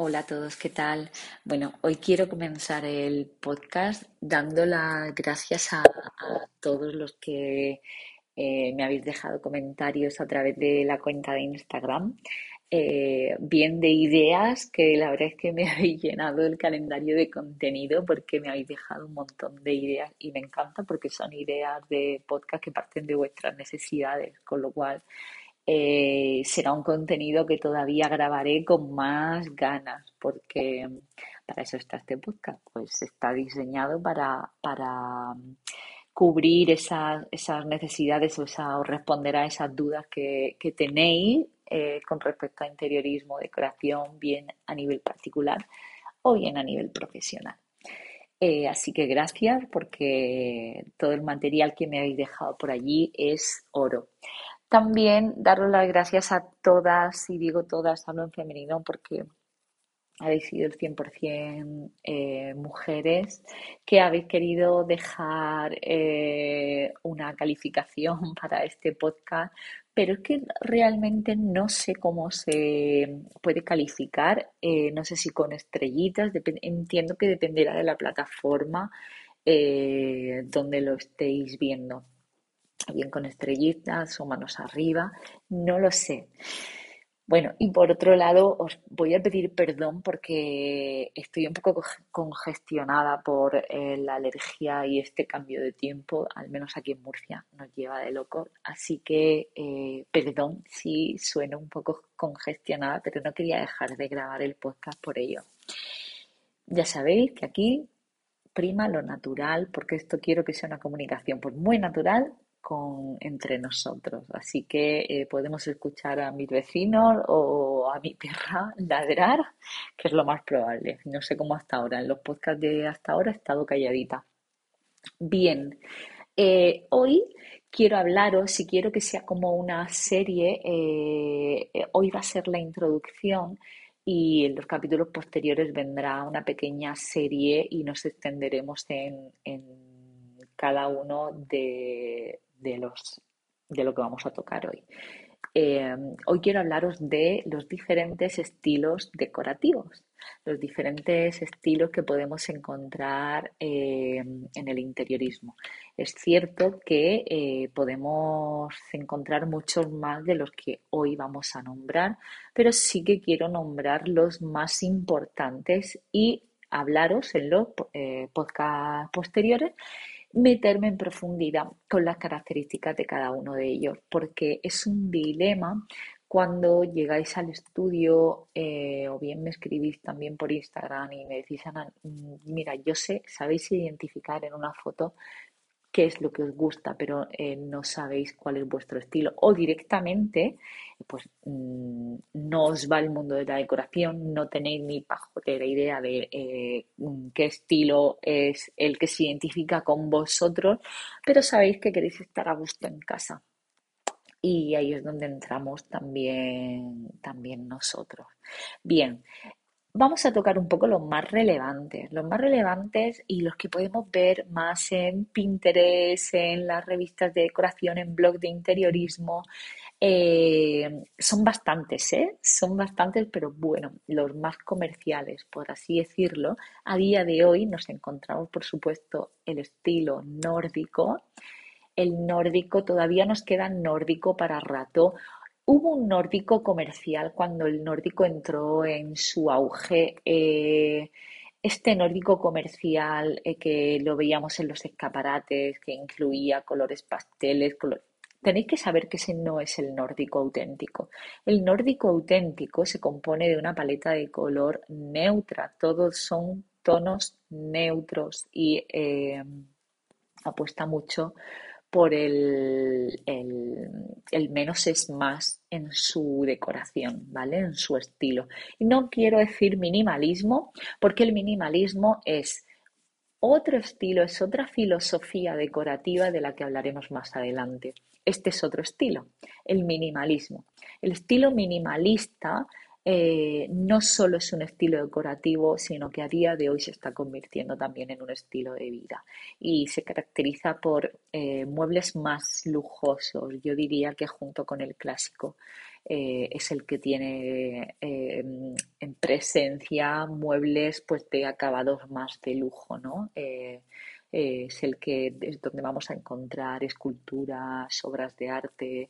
Hola a todos, ¿qué tal? Bueno, hoy quiero comenzar el podcast dando las gracias a, todos los que eh, me habéis dejado comentarios a través de la cuenta de Instagram, eh, bien de ideas, que la verdad es que me habéis llenado el calendario de contenido porque me habéis dejado un montón de ideas y me encanta porque son ideas de podcast que parten de vuestras necesidades, con lo cual eh, será un contenido que todavía grabaré con más ganas, porque para eso está este podcast, pues está diseñado para, para cubrir esas, esas necesidades o, esa, responder a esas dudas que, tenéis eh, con respecto a interiorismo, decoración, bien a nivel particular o bien a nivel profesional. Eh, así que gracias porque todo el material que me habéis dejado por allí es oro. También daros las gracias a todas, y digo todas, hablo en femenino porque habéis sido el 100% eh, mujeres que habéis querido dejar eh, una calificación para este podcast, pero es que realmente no sé cómo se puede calificar, eh, no sé si con estrellitas, entiendo que dependerá de la plataforma donde lo estéis viendo bien con estrellitas o manos arriba, no lo sé. Bueno, y por otro lado, os voy a pedir perdón porque estoy un poco congestionada por eh, la alergia y este cambio de tiempo, al menos aquí en Murcia, nos lleva de loco. Así que eh, perdón si sueno un poco congestionada, pero no quería dejar de grabar el podcast por ello. Ya sabéis que aquí prima lo natural, porque esto quiero que sea una comunicación pues, muy natural con, entre nosotros. Así que eh, podemos escuchar a mis vecinos o a mi perra ladrar, que es lo más probable. No sé cómo hasta ahora. En los podcasts de hasta ahora he estado calladita. Bien, eh, hoy quiero hablaros, y quiero que sea como una serie, eh, hoy va a ser la introducción y en los capítulos posteriores vendrá una pequeña serie y nos extenderemos en, en cada uno de, de, los, de lo que vamos a tocar hoy. Eh, hoy quiero hablaros de los diferentes estilos decorativos, los diferentes estilos que podemos encontrar eh, en el interiorismo. Es cierto que eh, podemos encontrar muchos más de los que hoy vamos a nombrar, pero sí que quiero nombrar los más importantes y hablaros en los podcasts posteriores meterme en profundidad con las características de cada uno de ellos, porque es un dilema cuando llegáis al estudio eh, o bien me escribís también por Instagram y me decís, Ana, mm, mira, yo sé, sabéis identificar en una foto qué es lo que os gusta, pero eh, no sabéis cuál es vuestro estilo. O directamente, pues mm, no os va el mundo de la decoración, no tenéis ni pajotera idea de eh, mm, qué estilo es el que se identifica con vosotros, pero sabéis que queréis estar a gusto en casa. Y ahí es donde entramos también, también nosotros. Bien, vamos a tocar un poco los más relevantes, los más relevantes y los que podemos ver más en Pinterest, en las revistas de decoración, en blog de interiorismo. Eh, son bastantes, ¿eh? Son bastantes, pero bueno, los más comerciales, por así decirlo. A día de hoy nos encontramos, por supuesto, el estilo nórdico. El nórdico, todavía nos queda nórdico para rato Hubo un nórdico comercial cuando el nórdico entró en su auge. Eh, este nórdico comercial eh, que lo veíamos en los escaparates, que incluía colores pasteles, tenéis que saber que ese no es el nórdico auténtico. El nórdico auténtico se compone de una paleta de color neutra, todos son tonos neutros y eh, apuesta mucho por el, el, menos es más en su decoración, ¿vale? En su estilo. Y no quiero decir minimalismo, porque el minimalismo es otro estilo, es otra filosofía decorativa de la que hablaremos más adelante. Este es otro estilo, el minimalismo. El estilo minimalista eh, no solo es un estilo decorativo, sino que a día de hoy se está convirtiendo también en un estilo de vida y se caracteriza por eh, muebles más lujosos. Yo diría que junto con el clásico eh, es el que tiene en presencia muebles pues de acabados más de lujo, ¿no? Es el que es donde vamos a encontrar esculturas, obras de arte,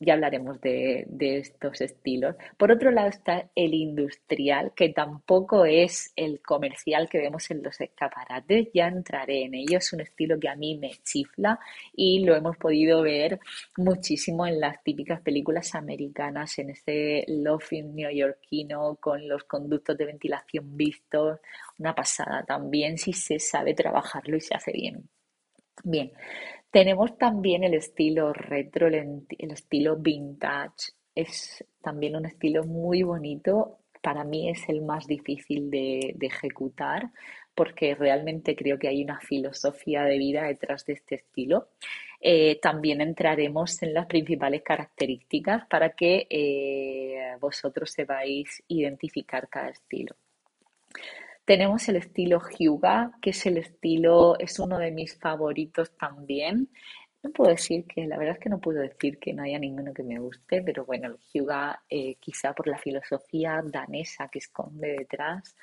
ya hablaremos de, estos estilos. Por otro lado está el industrial, que tampoco es el comercial que vemos en los escaparates, ya entraré en ello, es un estilo que a mí me chifla y lo hemos podido ver muchísimo en las típicas películas americanas, en ese loafing neoyorquino con los conductos de ventilación vistos, una pasada también si se sabe trabajarlo y se hace bien. Bien, tenemos también el estilo retro, el, estilo vintage. Es también un estilo muy bonito. Para mí es el más difícil de, ejecutar porque realmente creo que hay una filosofía de vida detrás de este estilo. Eh, también entraremos en las principales características para que eh, vosotros sepáis identificar cada estilo. Tenemos el estilo Hyuga, que es el estilo, es uno de mis favoritos también. No puedo decir que, la verdad es que no puedo decir que no haya ninguno que me guste, pero bueno, el Hyuga, eh, quizá por la filosofía danesa que esconde detrás,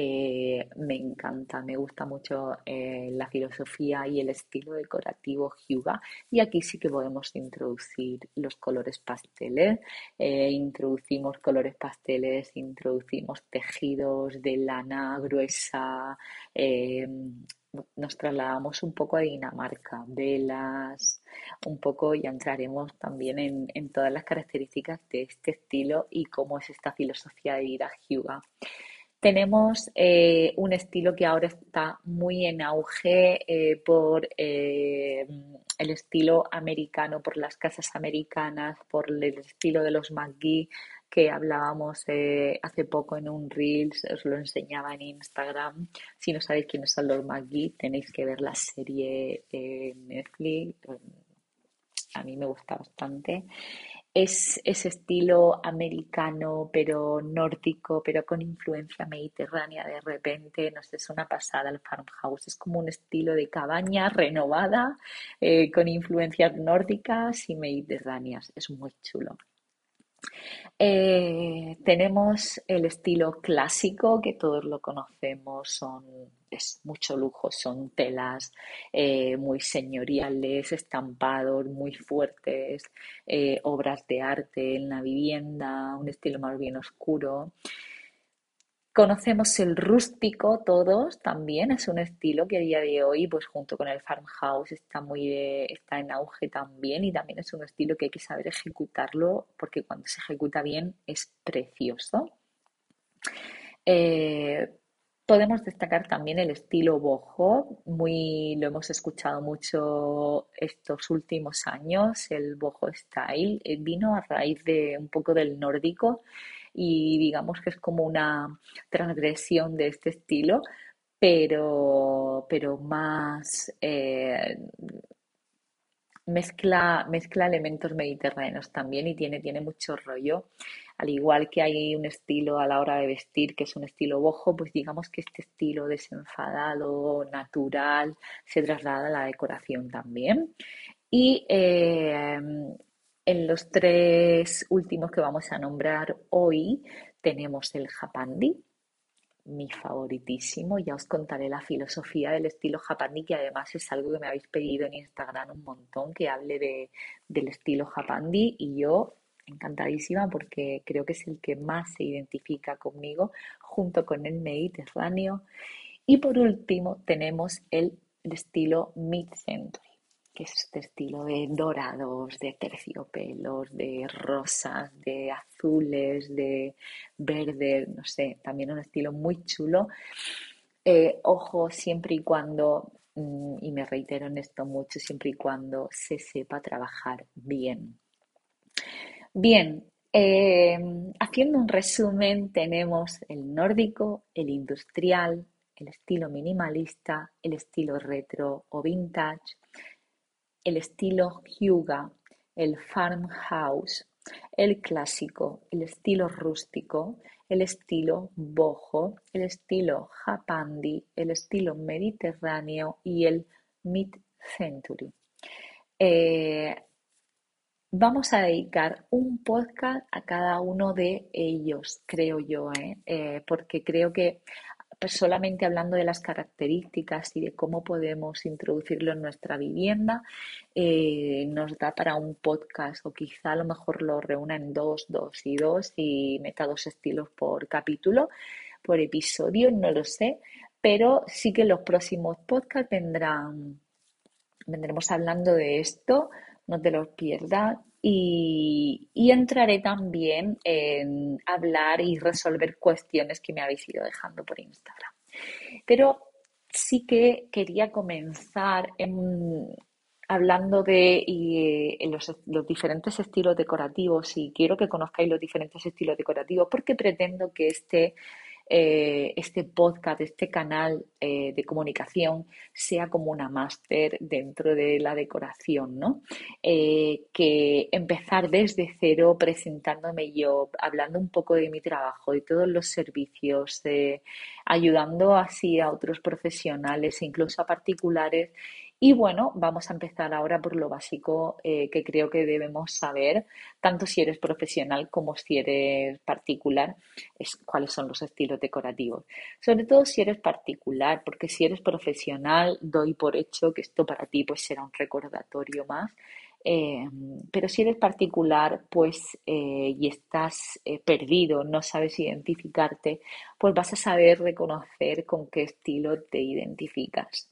eh, me encanta, me gusta mucho eh, la filosofía y el estilo decorativo Hyuga. Y aquí sí que podemos introducir los colores pasteles. Eh, introducimos colores pasteles, introducimos tejidos de lana gruesa. nos trasladamos un poco a Dinamarca, velas, un poco y entraremos también en, en todas las características de este estilo y cómo es esta filosofía de vida Hyuga. Tenemos eh, un estilo que ahora está muy en auge eh, por eh, el estilo americano, por las casas americanas, por el estilo de los McGee que hablábamos hace poco en un Reels, os lo enseñaba en Instagram. Si no sabéis quiénes son los McGee, tenéis que ver la serie en Netflix. A mí me gusta bastante es ese estilo americano, pero nórdico, pero con influencia mediterránea de repente, no sé, es una pasada el farmhouse, es como un estilo de cabaña renovada, eh, con influencias nórdicas y mediterráneas, es muy chulo. Eh, tenemos el estilo clásico, que todos lo conocemos, son, es mucho lujo, son telas eh, muy señoriales, estampados muy fuertes, eh, obras de arte en la vivienda, un estilo más bien oscuro. Conocemos el rústico todos también, es un estilo que a día de hoy, pues junto con el farmhouse, está muy está en auge también y también es un estilo que hay que saber ejecutarlo porque cuando se ejecuta bien es precioso. Eh, podemos destacar también el estilo boho, muy lo hemos escuchado mucho estos últimos años, el boho style, eh, vino a raíz de un poco del nórdico y digamos que es como una transgresión de este estilo, pero, pero más eh, mezcla, mezcla elementos mediterráneos también y tiene, tiene mucho rollo. Al igual que hay un estilo a la hora de vestir que es un estilo bojo, pues digamos que este estilo desenfadado, natural, se traslada a la decoración también. Y eh, en los tres últimos que vamos a nombrar hoy tenemos el japandi, mi favoritísimo. Ya os contaré la filosofía del estilo japandi, que además es algo que me habéis pedido en Instagram un montón, que hable de, del estilo japandi y yo encantadísima porque creo que es el que más se identifica conmigo junto con el mediterráneo. Y por último tenemos el, estilo mid-century que es este estilo de dorados, de terciopelos, de rosas, de azules, de verde, no sé, también un estilo muy chulo. Eh, ojo, siempre y cuando, mm, y me reitero en esto mucho, siempre y cuando se sepa trabajar bien. Bien, eh, haciendo un resumen, tenemos el nórdico, el industrial, el estilo minimalista, el estilo retro o vintage, el estilo Hyuga, el farmhouse, el clásico, el estilo rústico, el estilo boho, el estilo japandi, el estilo mediterráneo y el mid-century. Eh, vamos a dedicar un podcast a cada uno de ellos, creo yo, ¿eh? Eh, porque creo que solamente hablando de las características y de cómo podemos introducirlo en nuestra vivienda, eh, nos da para un podcast o quizá a lo mejor lo reúna en dos, dos y dos y meta dos estilos por capítulo, por episodio, no lo sé, pero sí que los próximos podcasts vendrán, vendremos hablando de esto, no te los pierdas. Y, entraré también en hablar y resolver cuestiones que me habéis ido dejando por Instagram. Pero sí que quería comenzar hablando de los, los, diferentes estilos decorativos y quiero que conozcáis los diferentes estilos decorativos porque pretendo que este eh, este podcast, este canal eh, de comunicación sea como una máster dentro de la decoración, ¿no? Eh, que empezar desde cero presentándome yo, hablando un poco de mi trabajo, de todos los servicios, ayudando así a otros profesionales, incluso a particulares y bueno, vamos a empezar ahora por lo básico eh, que creo que debemos saber, tanto si eres profesional como si eres particular, es cuáles son los estilos decorativos. Sobre todo si eres particular, porque si eres profesional, doy por hecho que esto para ti pues será un recordatorio más. Eh, pero si eres particular, pues eh, y estás perdido, no sabes identificarte, pues vas a saber reconocer con qué estilo te identificas.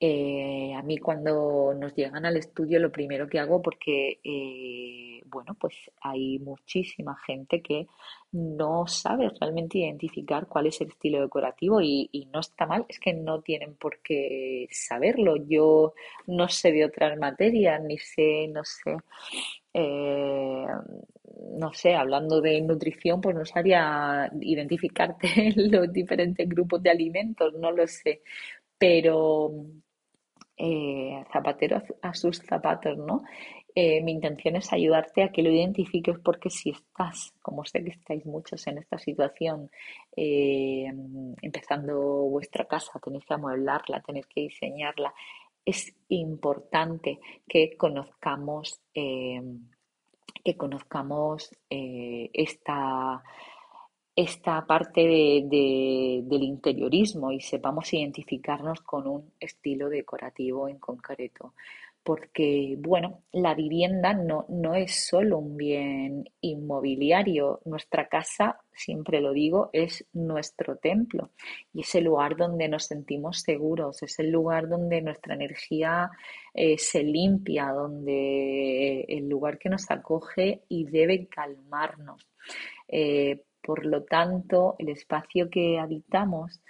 Eh, a mí cuando nos llegan al estudio lo primero que hago porque, eh, bueno, pues hay muchísima gente que no sabe realmente identificar cuál es el estilo decorativo y, no está mal, es que no tienen por qué saberlo. Yo no sé de otras materias, ni sé, no sé, eh, no sé, hablando de nutrición, pues no sabría identificarte en los diferentes grupos de alimentos, no lo sé. Pero eh, zapatero a sus zapatos, ¿no? Eh, mi intención es ayudarte a que lo identifiques porque si estás, como sé que estáis muchos en esta situación, eh, empezando vuestra casa, tenéis que amueblarla, tenéis que diseñarla, es importante que conozcamos, que conozcamos esta esta parte del interiorismo y sepamos identificarnos con un estilo decorativo en concreto. Porque, bueno, la vivienda no, no es solo un bien inmobiliario. Nuestra casa, siempre lo digo, es nuestro templo y es el lugar donde nos sentimos seguros, es el lugar donde nuestra energía eh, se limpia, donde el lugar que nos acoge y debe calmarnos. Eh, por lo tanto, el espacio que habitamos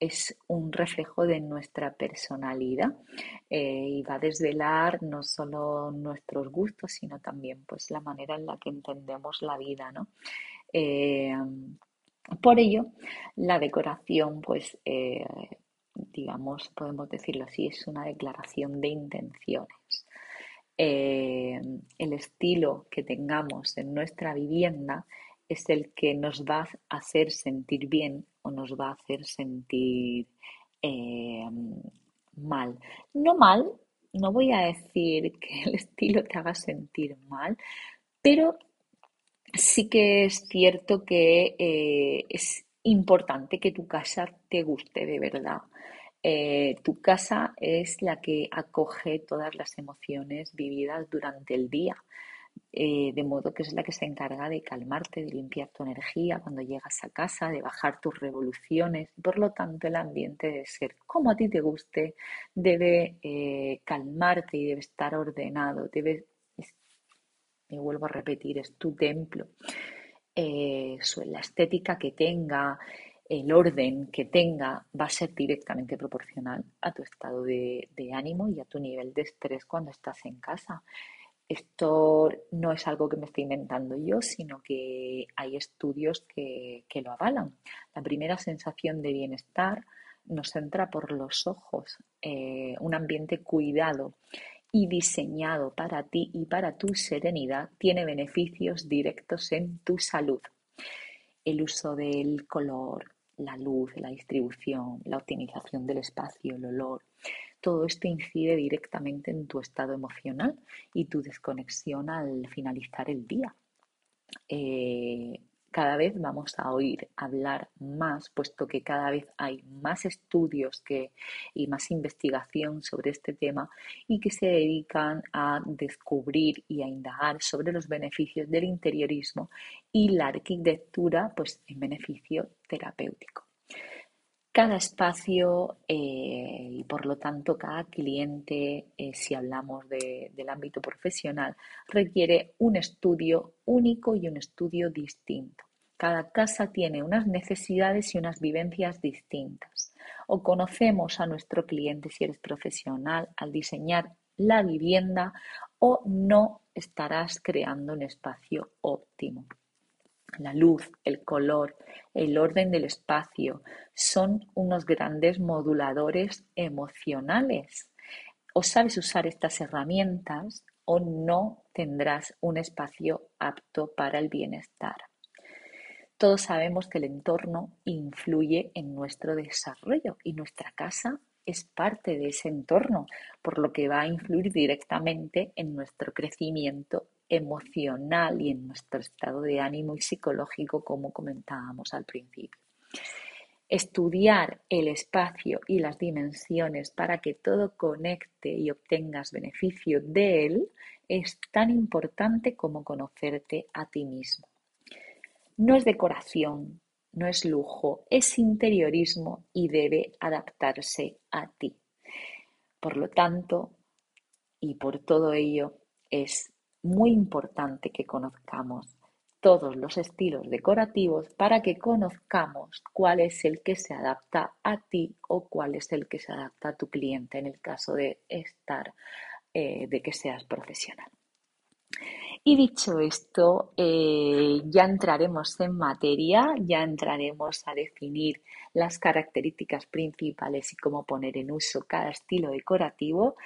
es un reflejo de nuestra personalidad eh, y va a desvelar no solo nuestros gustos, sino también pues, la manera en la que entendemos la vida. Eh, por ello, la decoración, pues, eh, digamos, podemos decirlo así, es una declaración de intenciones. el estilo que tengamos en nuestra vivienda es el que nos va a hacer sentir bien o nos va a hacer sentir eh, mal. No mal, no voy a decir que el estilo te haga sentir mal, pero sí que es cierto que eh, es importante que tu casa te guste de verdad. Eh, tu casa es la que acoge todas las emociones vividas durante el día. Eh, de modo que es la que se encarga de calmarte, de limpiar tu energía cuando llegas a casa, de bajar tus revoluciones. Por lo tanto, el ambiente debe ser como a ti te guste, debe eh, calmarte y debe estar ordenado, debe, me vuelvo a repetir, es tu templo. Eh, la estética que tenga, el orden que tenga va a ser directamente proporcional a tu estado de, ánimo y a tu nivel de estrés cuando estás en casa. Esto no es algo que me estoy inventando yo, sino que hay estudios que, lo avalan. La primera sensación de bienestar nos entra por los ojos. Eh, un ambiente cuidado y diseñado para ti y para tu serenidad tiene beneficios directos en tu salud. El uso del color, la luz, la distribución, la optimización del espacio, el olor, todo esto incide directamente en tu estado emocional y tu desconexión al finalizar el día. Eh, cada vez vamos a oír hablar más, puesto que cada vez hay más estudios que, y más investigación sobre este tema y que se dedican a descubrir y a indagar sobre los beneficios del interiorismo y la arquitectura pues, en beneficio terapéutico. Cada espacio eh, y por lo tanto cada cliente, eh, si hablamos del ámbito profesional, requiere un estudio único y un estudio distinto. Cada casa tiene unas necesidades y unas vivencias distintas. O conocemos a nuestro cliente si eres profesional al diseñar la vivienda o no estarás creando un espacio óptimo. La luz, el color, el orden del espacio son unos grandes moduladores emocionales. O sabes usar estas herramientas o no tendrás un espacio apto para el bienestar. Todos sabemos que el entorno influye en nuestro desarrollo y nuestra casa es parte de ese entorno, por lo que va a influir directamente en nuestro crecimiento emocional y en nuestro estado de ánimo y psicológico, como comentábamos al principio. Estudiar el espacio y las dimensiones para que todo conecte y obtengas beneficio de él es tan importante como conocerte a ti mismo. No es decoración, no es lujo, es interiorismo y debe adaptarse a ti. Por lo tanto, y por todo ello, es muy importante que conozcamos todos los estilos decorativos para que conozcamos cuál es el que se adapta a ti o cuál es el que se adapta a tu cliente en el caso de estar, eh, de que seas profesional. Y dicho esto, eh, ya entraremos en materia, ya entraremos a definir las características principales y cómo poner en uso cada estilo decorativo,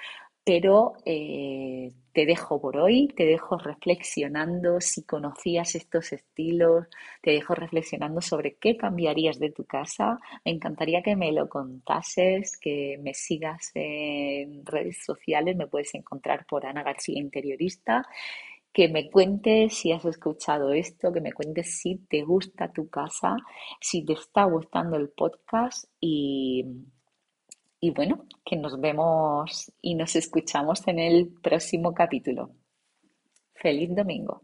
pero eh, te dejo por hoy, te dejo reflexionando si conocías estos estilos, te dejo reflexionando sobre qué cambiarías de tu casa. Me encantaría que me lo contases, que me sigas en redes sociales, me puedes encontrar por Ana García Interiorista que me cuentes si has escuchado esto, que me cuentes si te gusta tu casa, si te está gustando el podcast y, y bueno, que nos vemos y nos escuchamos en el próximo capítulo. Feliz domingo.